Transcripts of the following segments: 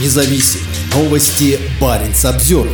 независим. Новости Баренц обзор.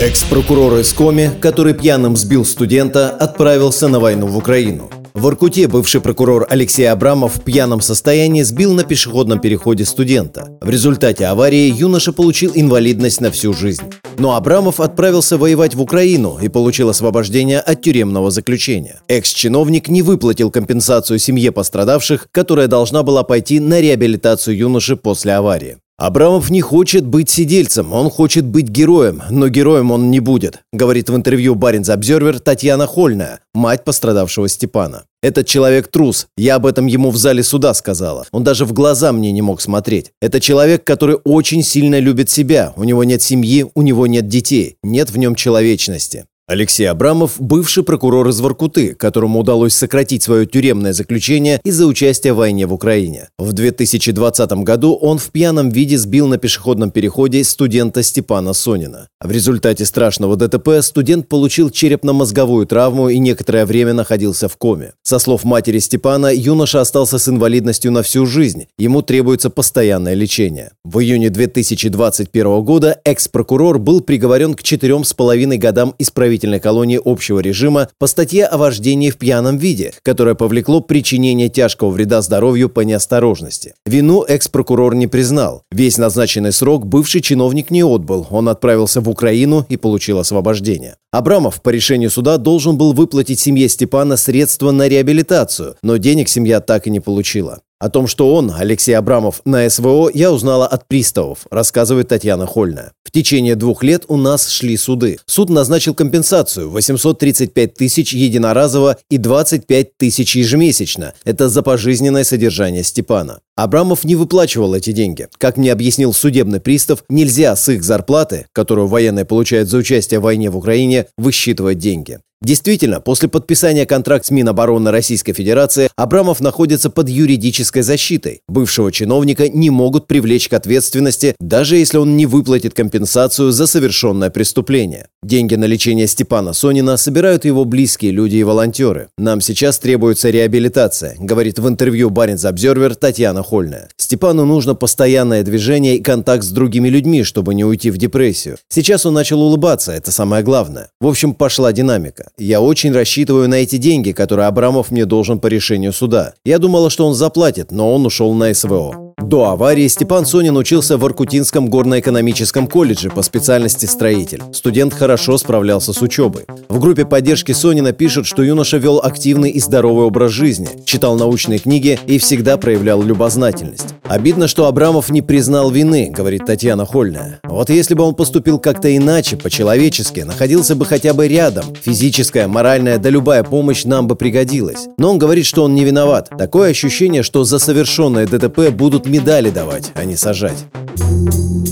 Экс-прокурор из Коми, который пьяным сбил студента, отправился на войну в Украину. В Иркуте бывший прокурор Алексей Абрамов в пьяном состоянии сбил на пешеходном переходе студента. В результате аварии юноша получил инвалидность на всю жизнь. Но Абрамов отправился воевать в Украину и получил освобождение от тюремного заключения. Экс-чиновник не выплатил компенсацию семье пострадавших, которая должна была пойти на реабилитацию юноши после аварии. Абрамов не хочет быть сидельцем, он хочет быть героем, но героем он не будет, говорит в интервью Баринс Обзервер Татьяна Хольная, мать пострадавшего Степана. Этот человек трус, я об этом ему в зале суда сказала. Он даже в глаза мне не мог смотреть. Это человек, который очень сильно любит себя, у него нет семьи, у него нет детей, нет в нем человечности. Алексей Абрамов – бывший прокурор из Воркуты, которому удалось сократить свое тюремное заключение из-за участия в войне в Украине. В 2020 году он в пьяном виде сбил на пешеходном переходе студента Степана Сонина. В результате страшного ДТП студент получил черепно-мозговую травму и некоторое время находился в коме. Со слов матери Степана, юноша остался с инвалидностью на всю жизнь. Ему требуется постоянное лечение. В июне 2021 года экс-прокурор был приговорен к четырем с половиной годам исправительного исправительной колонии общего режима по статье о вождении в пьяном виде, которое повлекло причинение тяжкого вреда здоровью по неосторожности. Вину экс-прокурор не признал. Весь назначенный срок бывший чиновник не отбыл. Он отправился в Украину и получил освобождение. Абрамов по решению суда должен был выплатить семье Степана средства на реабилитацию, но денег семья так и не получила. О том, что он, Алексей Абрамов, на СВО, я узнала от приставов, рассказывает Татьяна Хольная. В течение двух лет у нас шли суды. Суд назначил компенсацию 835 тысяч единоразово и 25 тысяч ежемесячно. Это за пожизненное содержание Степана. Абрамов не выплачивал эти деньги. Как мне объяснил судебный пристав, нельзя с их зарплаты, которую военные получают за участие в войне в Украине, высчитывать деньги. Действительно, после подписания контракта с Минобороны Российской Федерации Абрамов находится под юридической защитой. Бывшего чиновника не могут привлечь к ответственности, даже если он не выплатит компенсацию за совершенное преступление. Деньги на лечение Степана Сонина собирают его близкие люди и волонтеры. Нам сейчас требуется реабилитация, говорит в интервью Баринс Обзервер Татьяна Хольная. Степану нужно постоянное движение и контакт с другими людьми, чтобы не уйти в депрессию. Сейчас он начал улыбаться, это самое главное. В общем, пошла динамика. Я очень рассчитываю на эти деньги, которые Абрамов мне должен по решению суда. Я думала, что он заплатит, но он ушел на СВО. До аварии Степан Сонин учился в Иркутинском горно-экономическом колледже по специальности строитель. Студент хорошо справлялся с учебой. В группе поддержки Сонина пишут, что юноша вел активный и здоровый образ жизни, читал научные книги и всегда проявлял любознательность. Обидно, что Абрамов не признал вины, говорит Татьяна Хольная. Вот если бы он поступил как-то иначе, по-человечески, находился бы хотя бы рядом. Физическая, моральная, да любая помощь нам бы пригодилась. Но он говорит, что он не виноват. Такое ощущение, что за совершенное ДТП будут медали давать, а не сажать.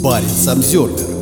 Баренц обзервер